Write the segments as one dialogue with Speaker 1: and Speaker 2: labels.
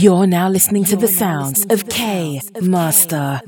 Speaker 1: You're now listening to the sounds of K Master.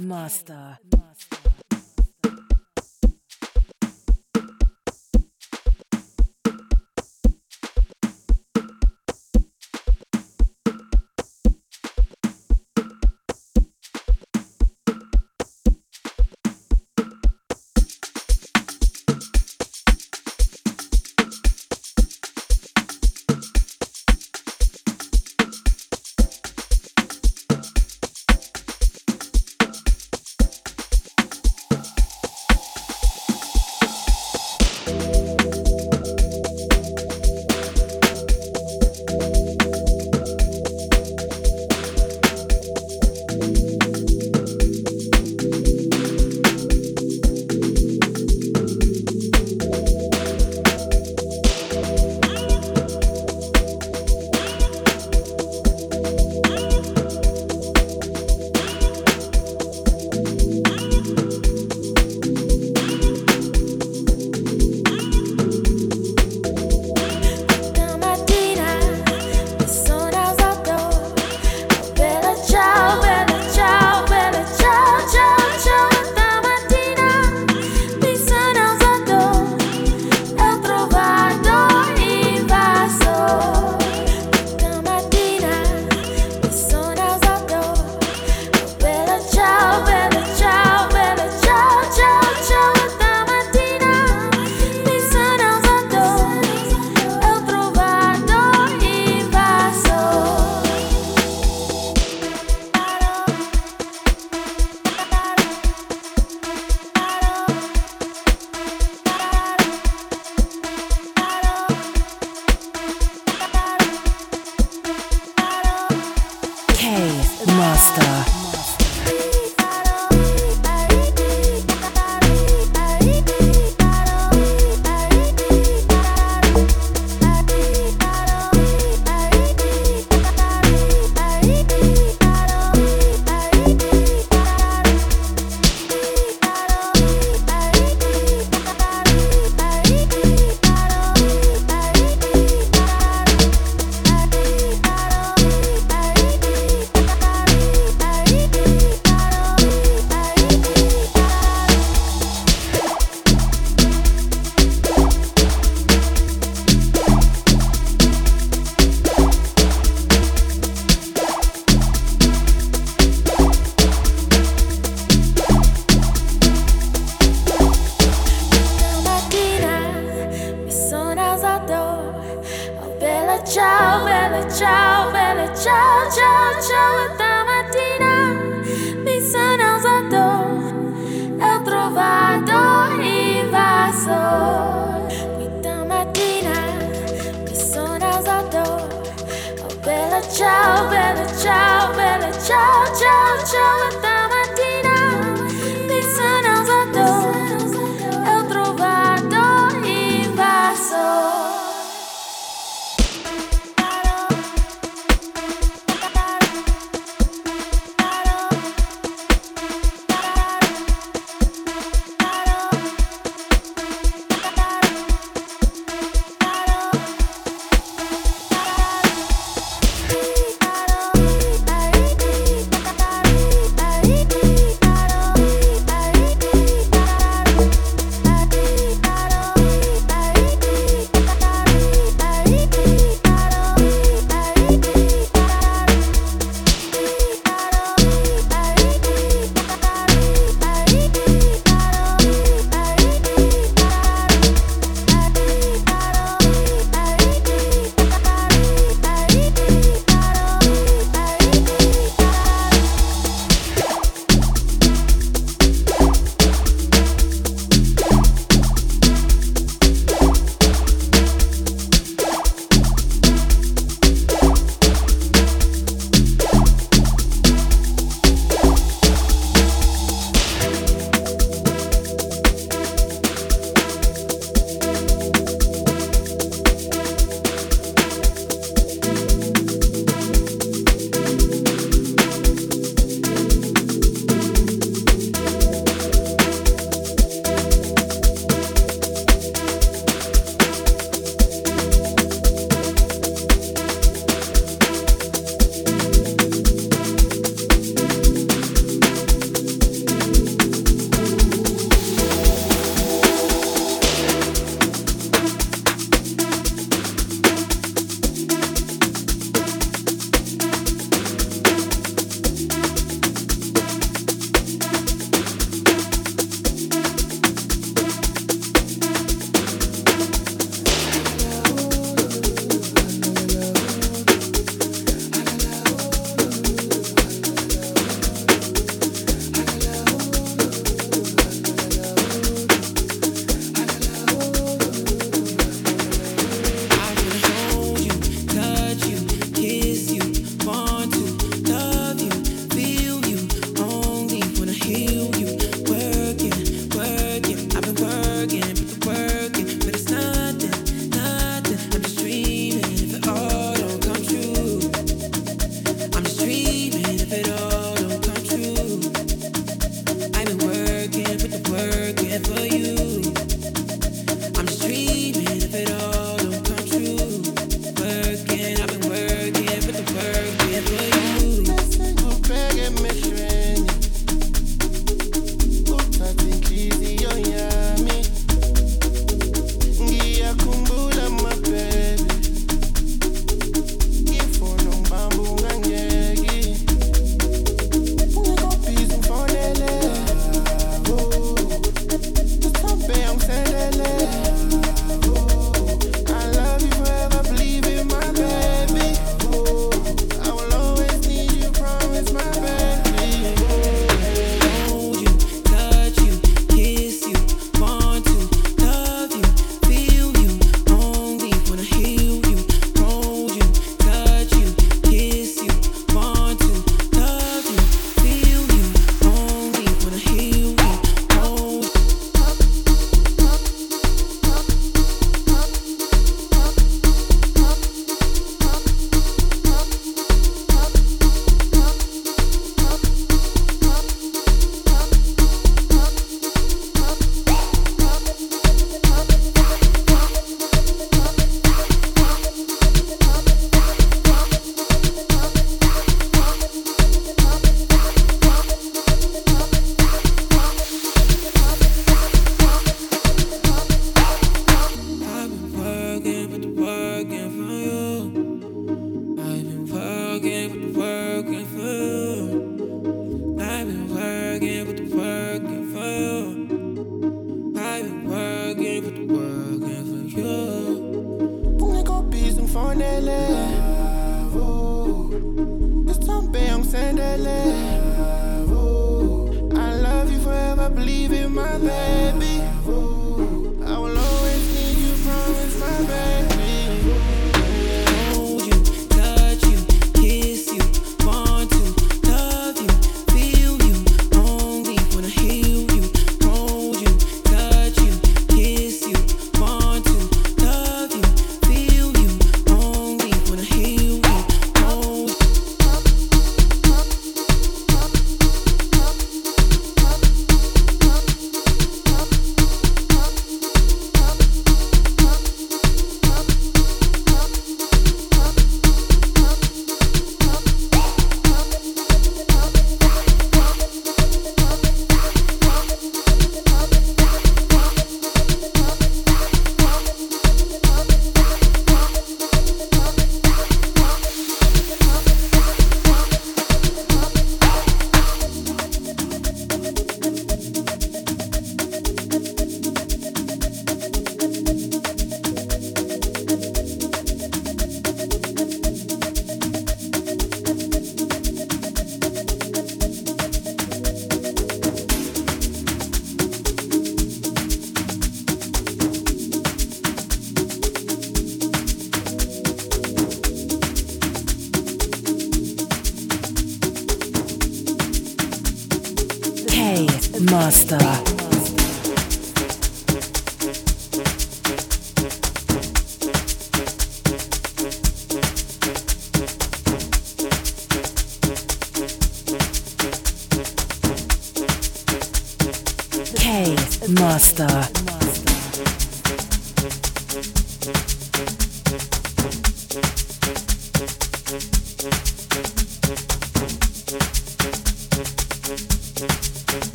Speaker 2: Master.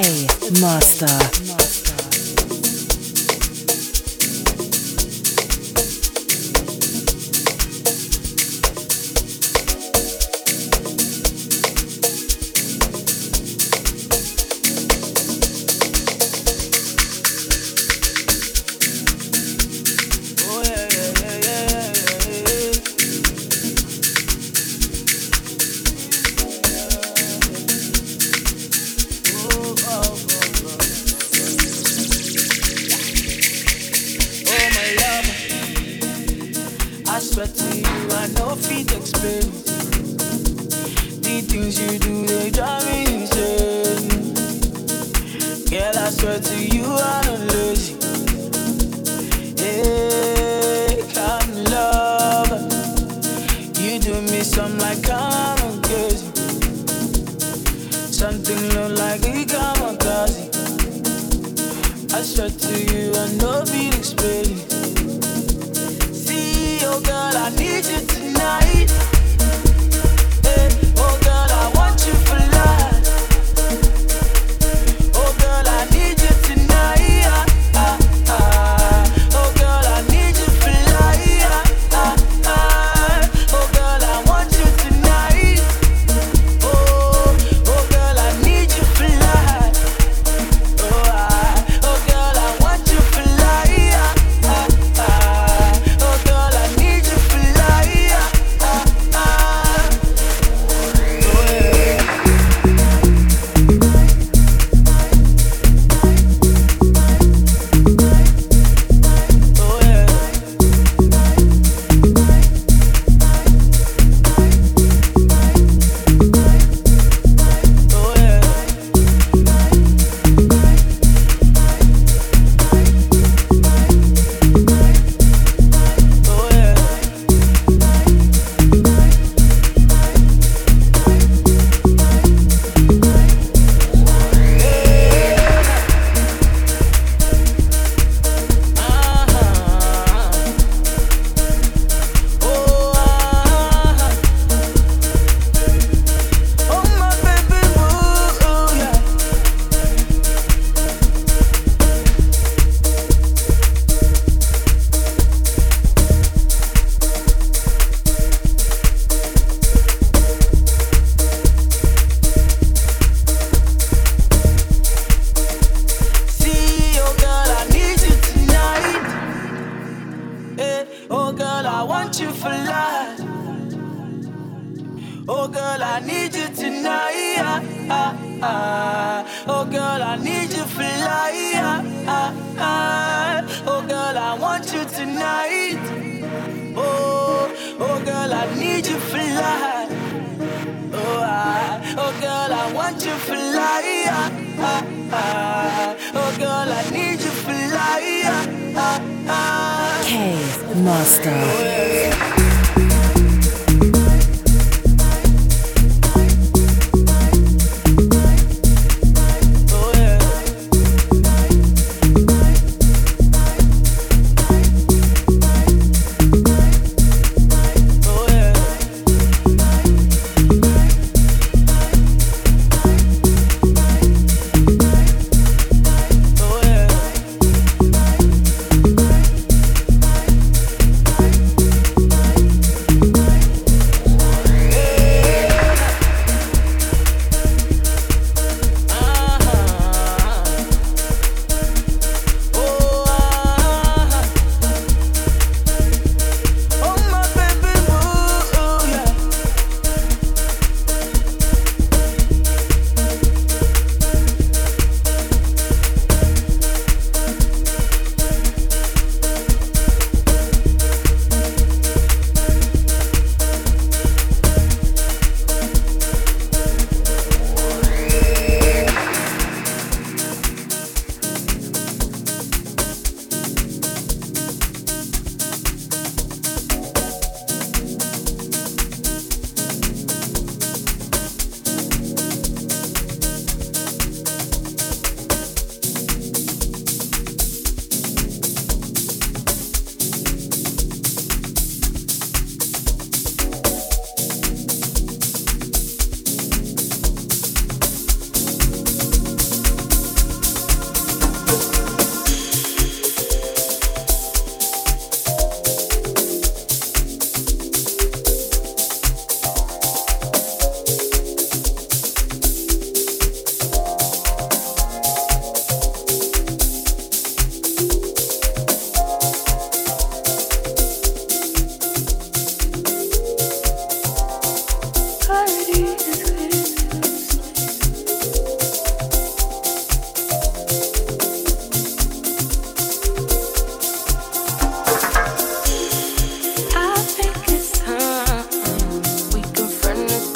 Speaker 2: Hey, Master.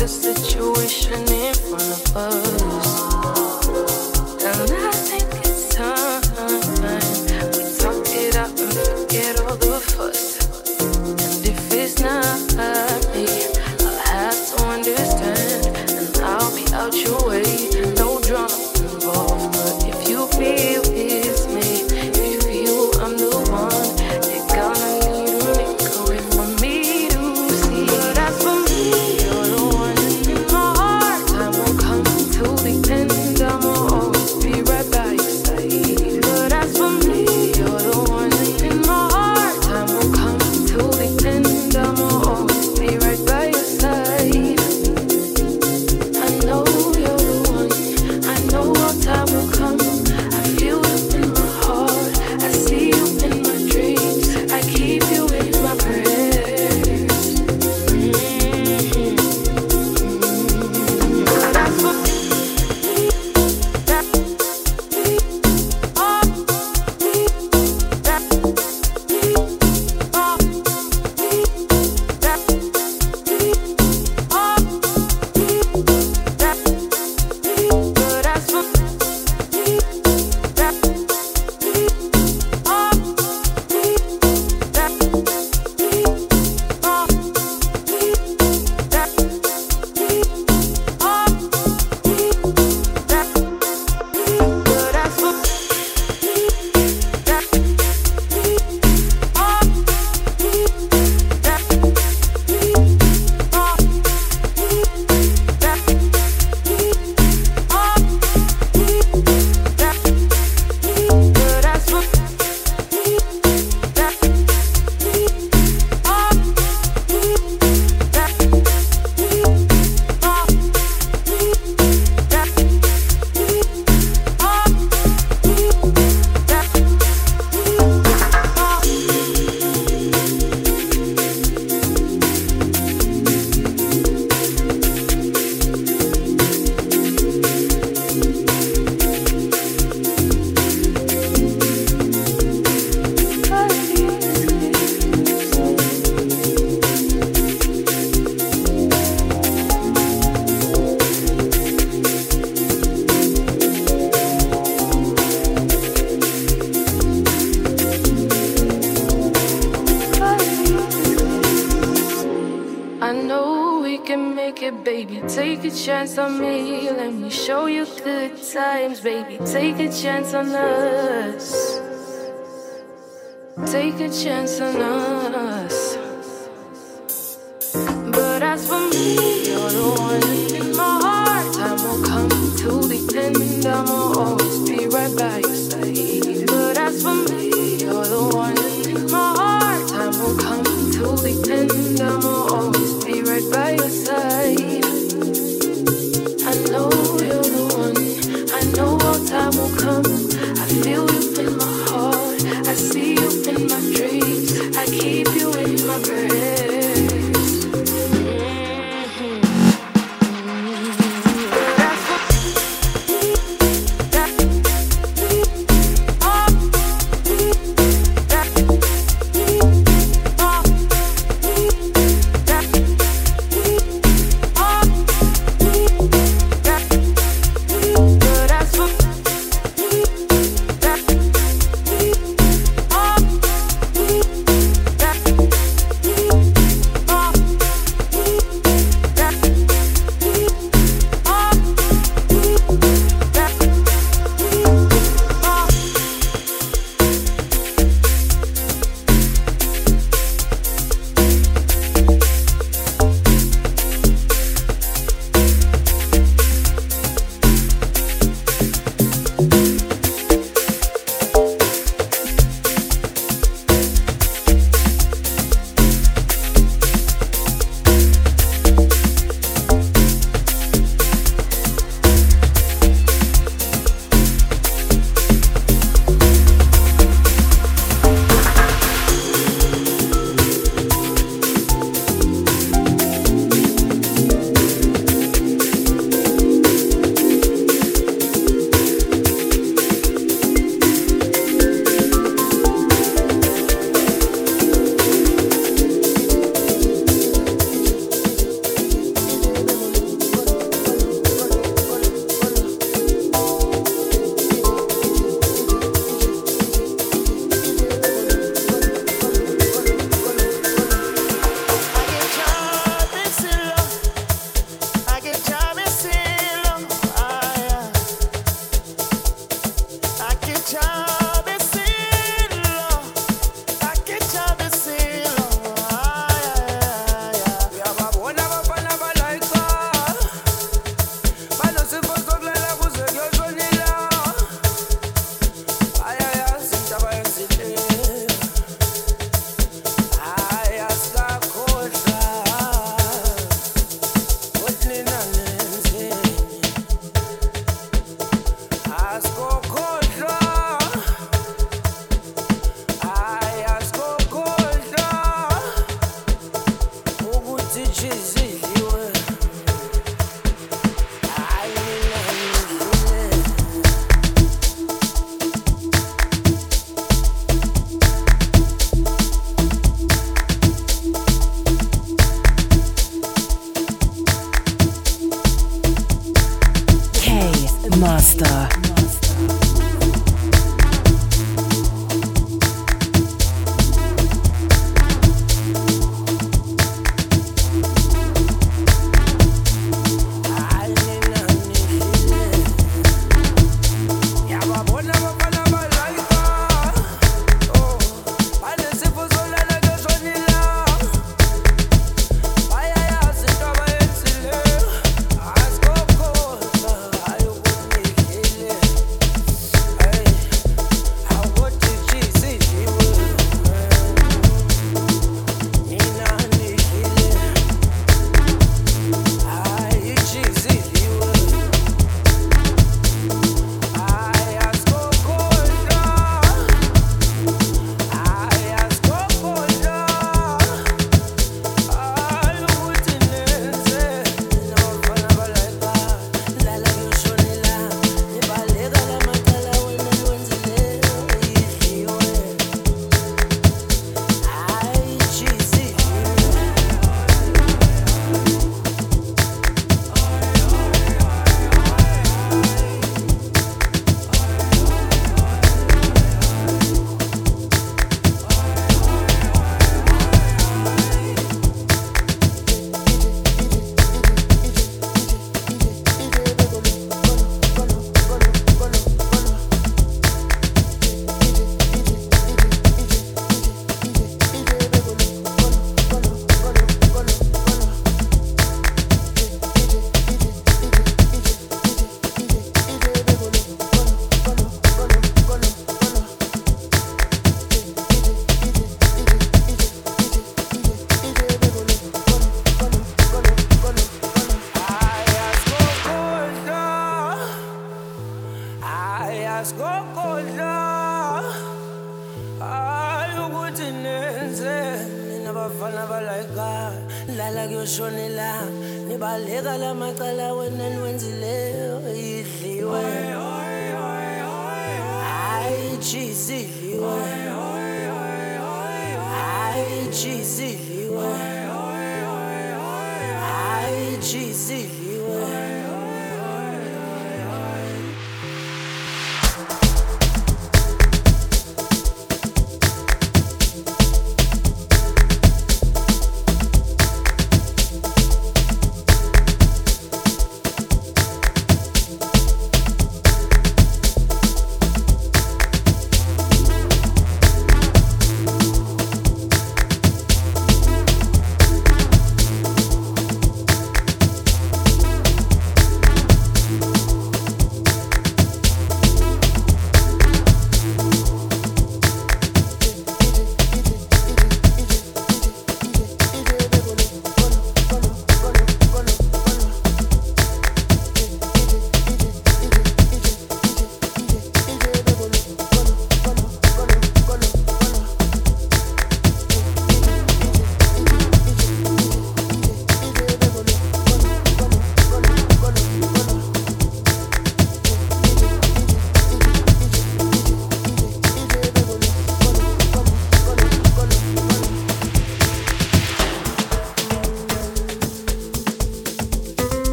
Speaker 2: the situation in front of us. Chance on us. Take a chance on us.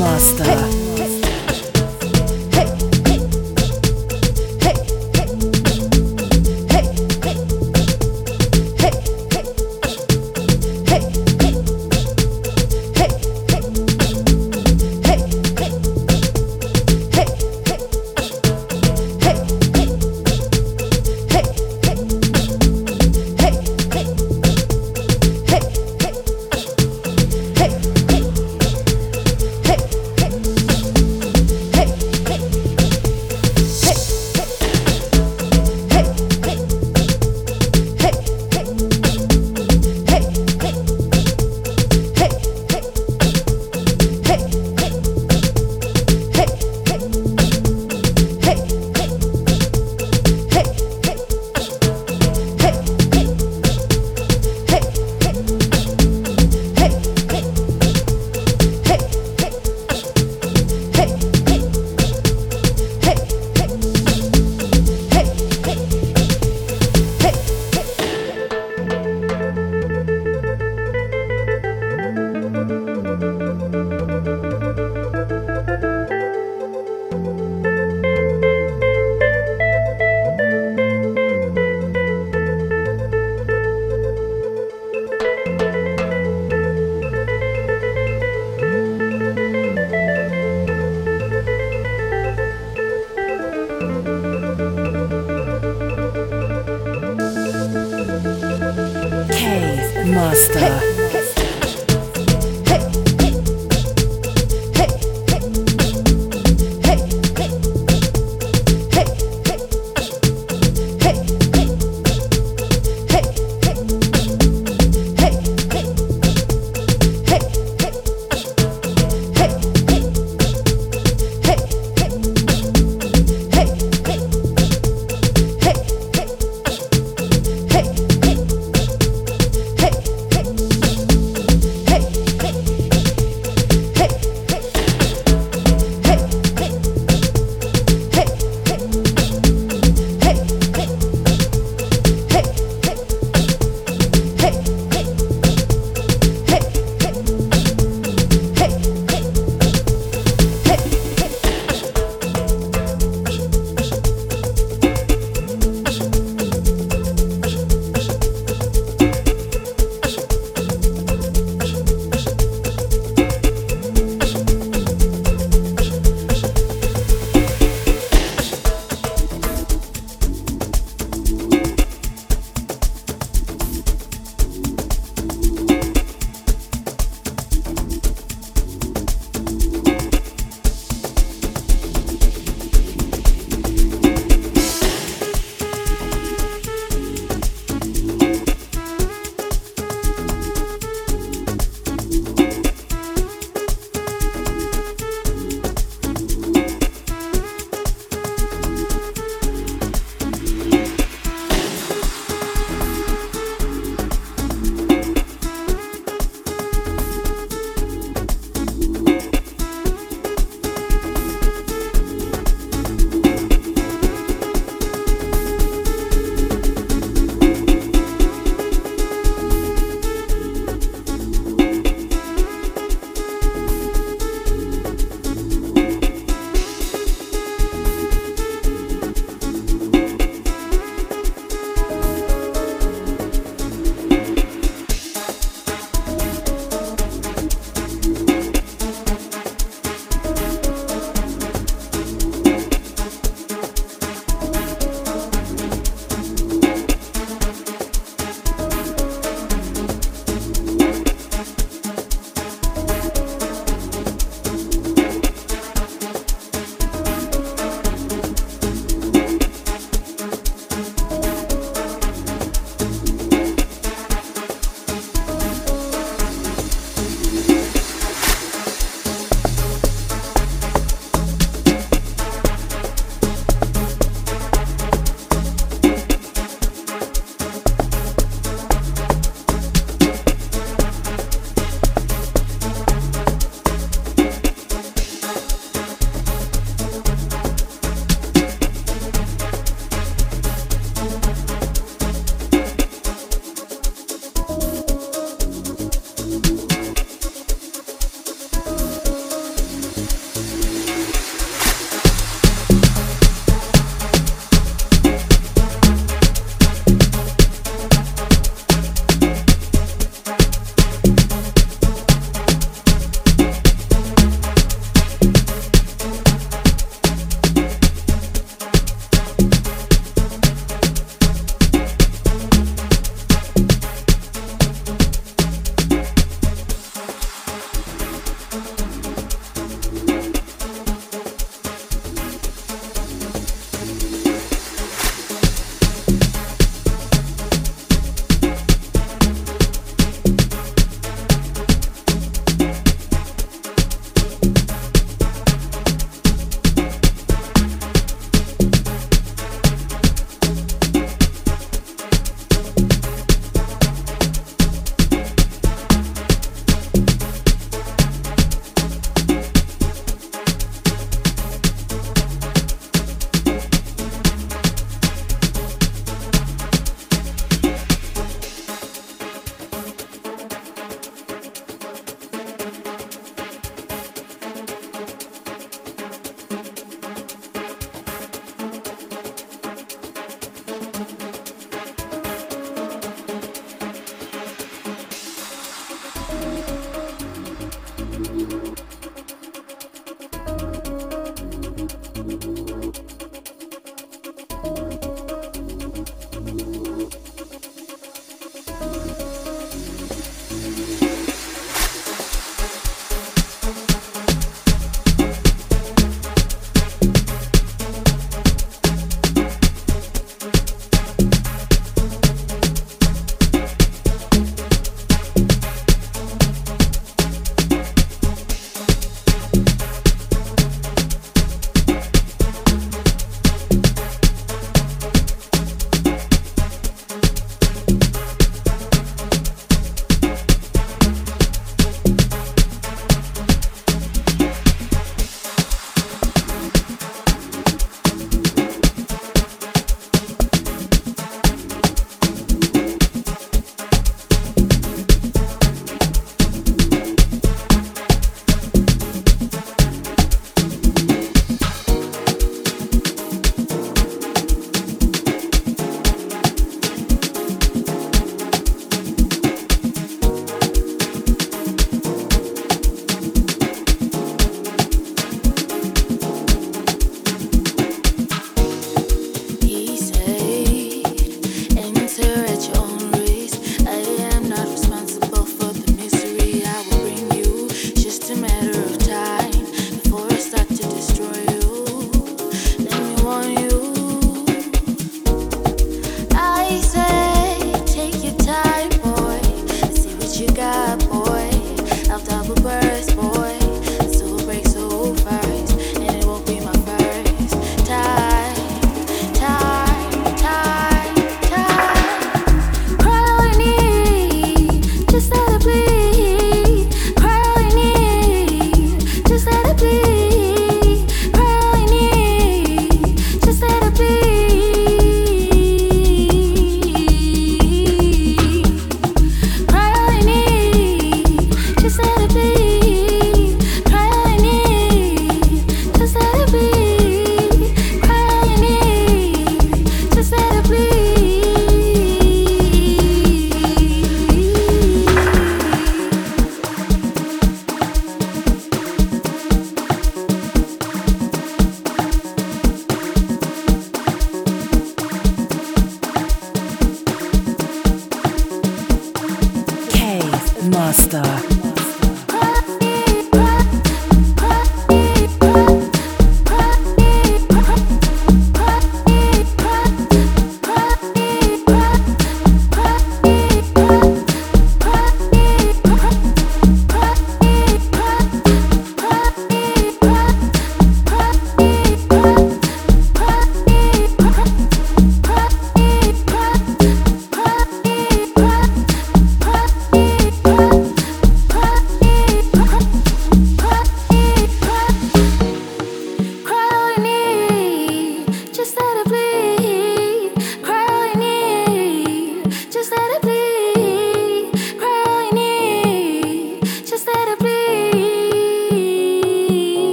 Speaker 3: Master.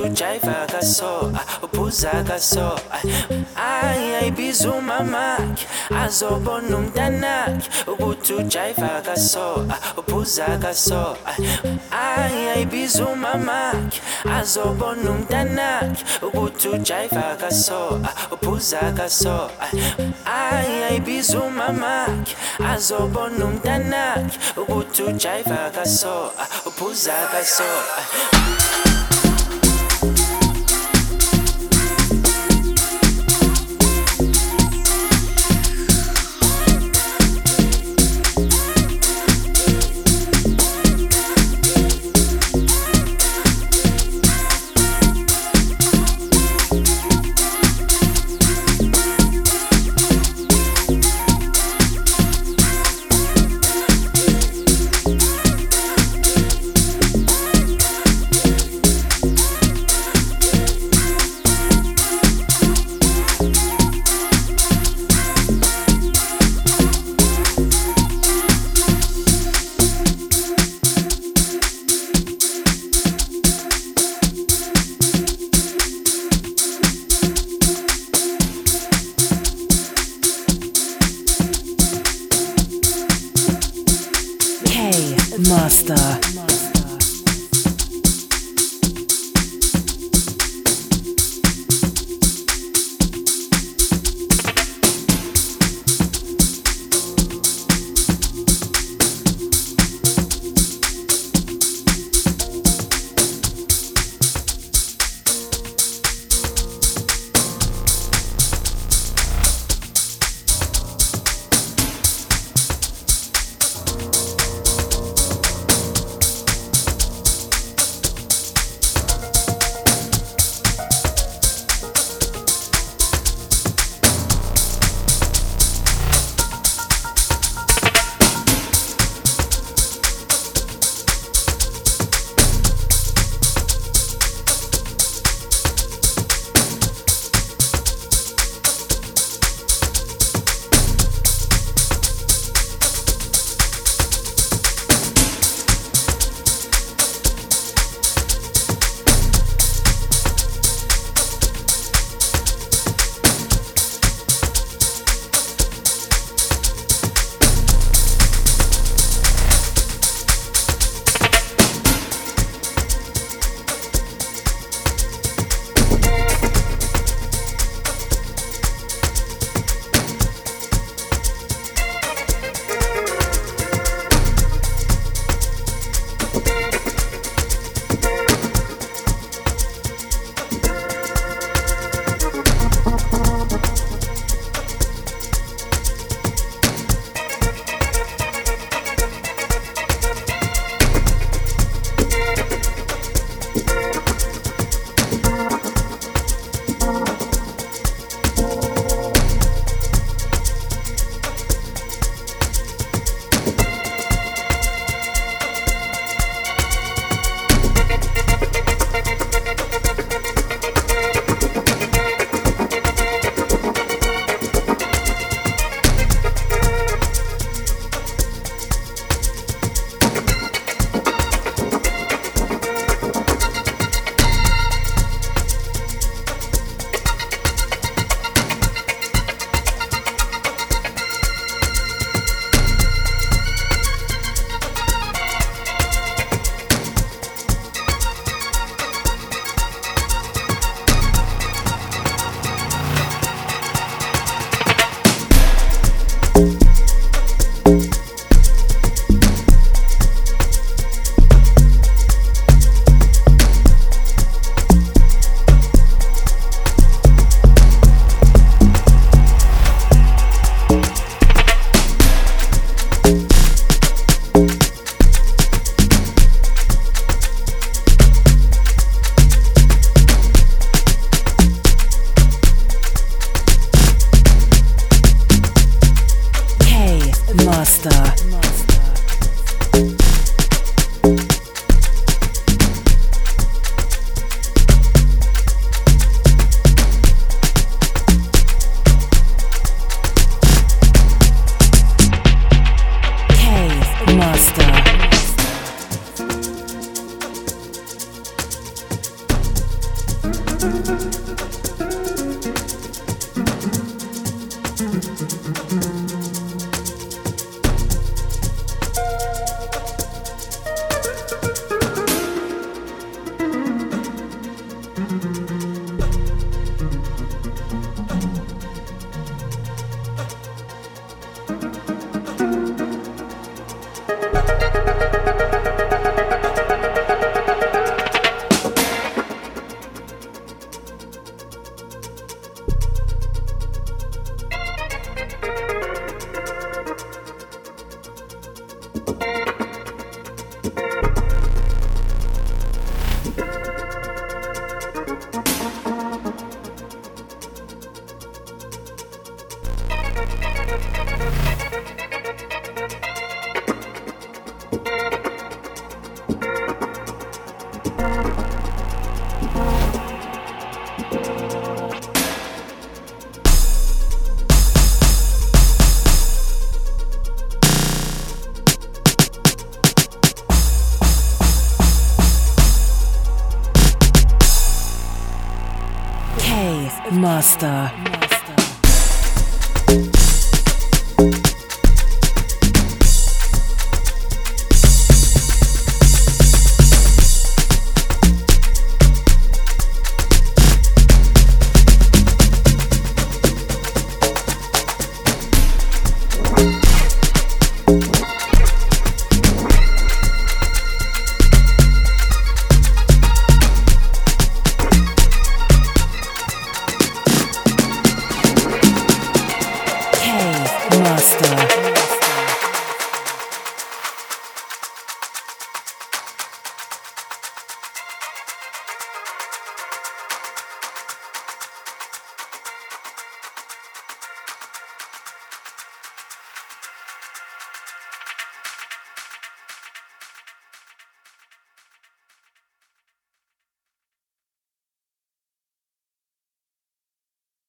Speaker 4: ujayiva kaso uphuza kaso ayi ayibiza umamakhe azobona umntanakhe ukuthi ujayiva kaso uphuza kaso ayi ayibiza umamakhe azobona umntanakhe ukuthi ujayiva kaso uphuza kaso ayi ayibiza umamakhe azobona umntanakhe ukuthi ujayiva kaso uphuza kaso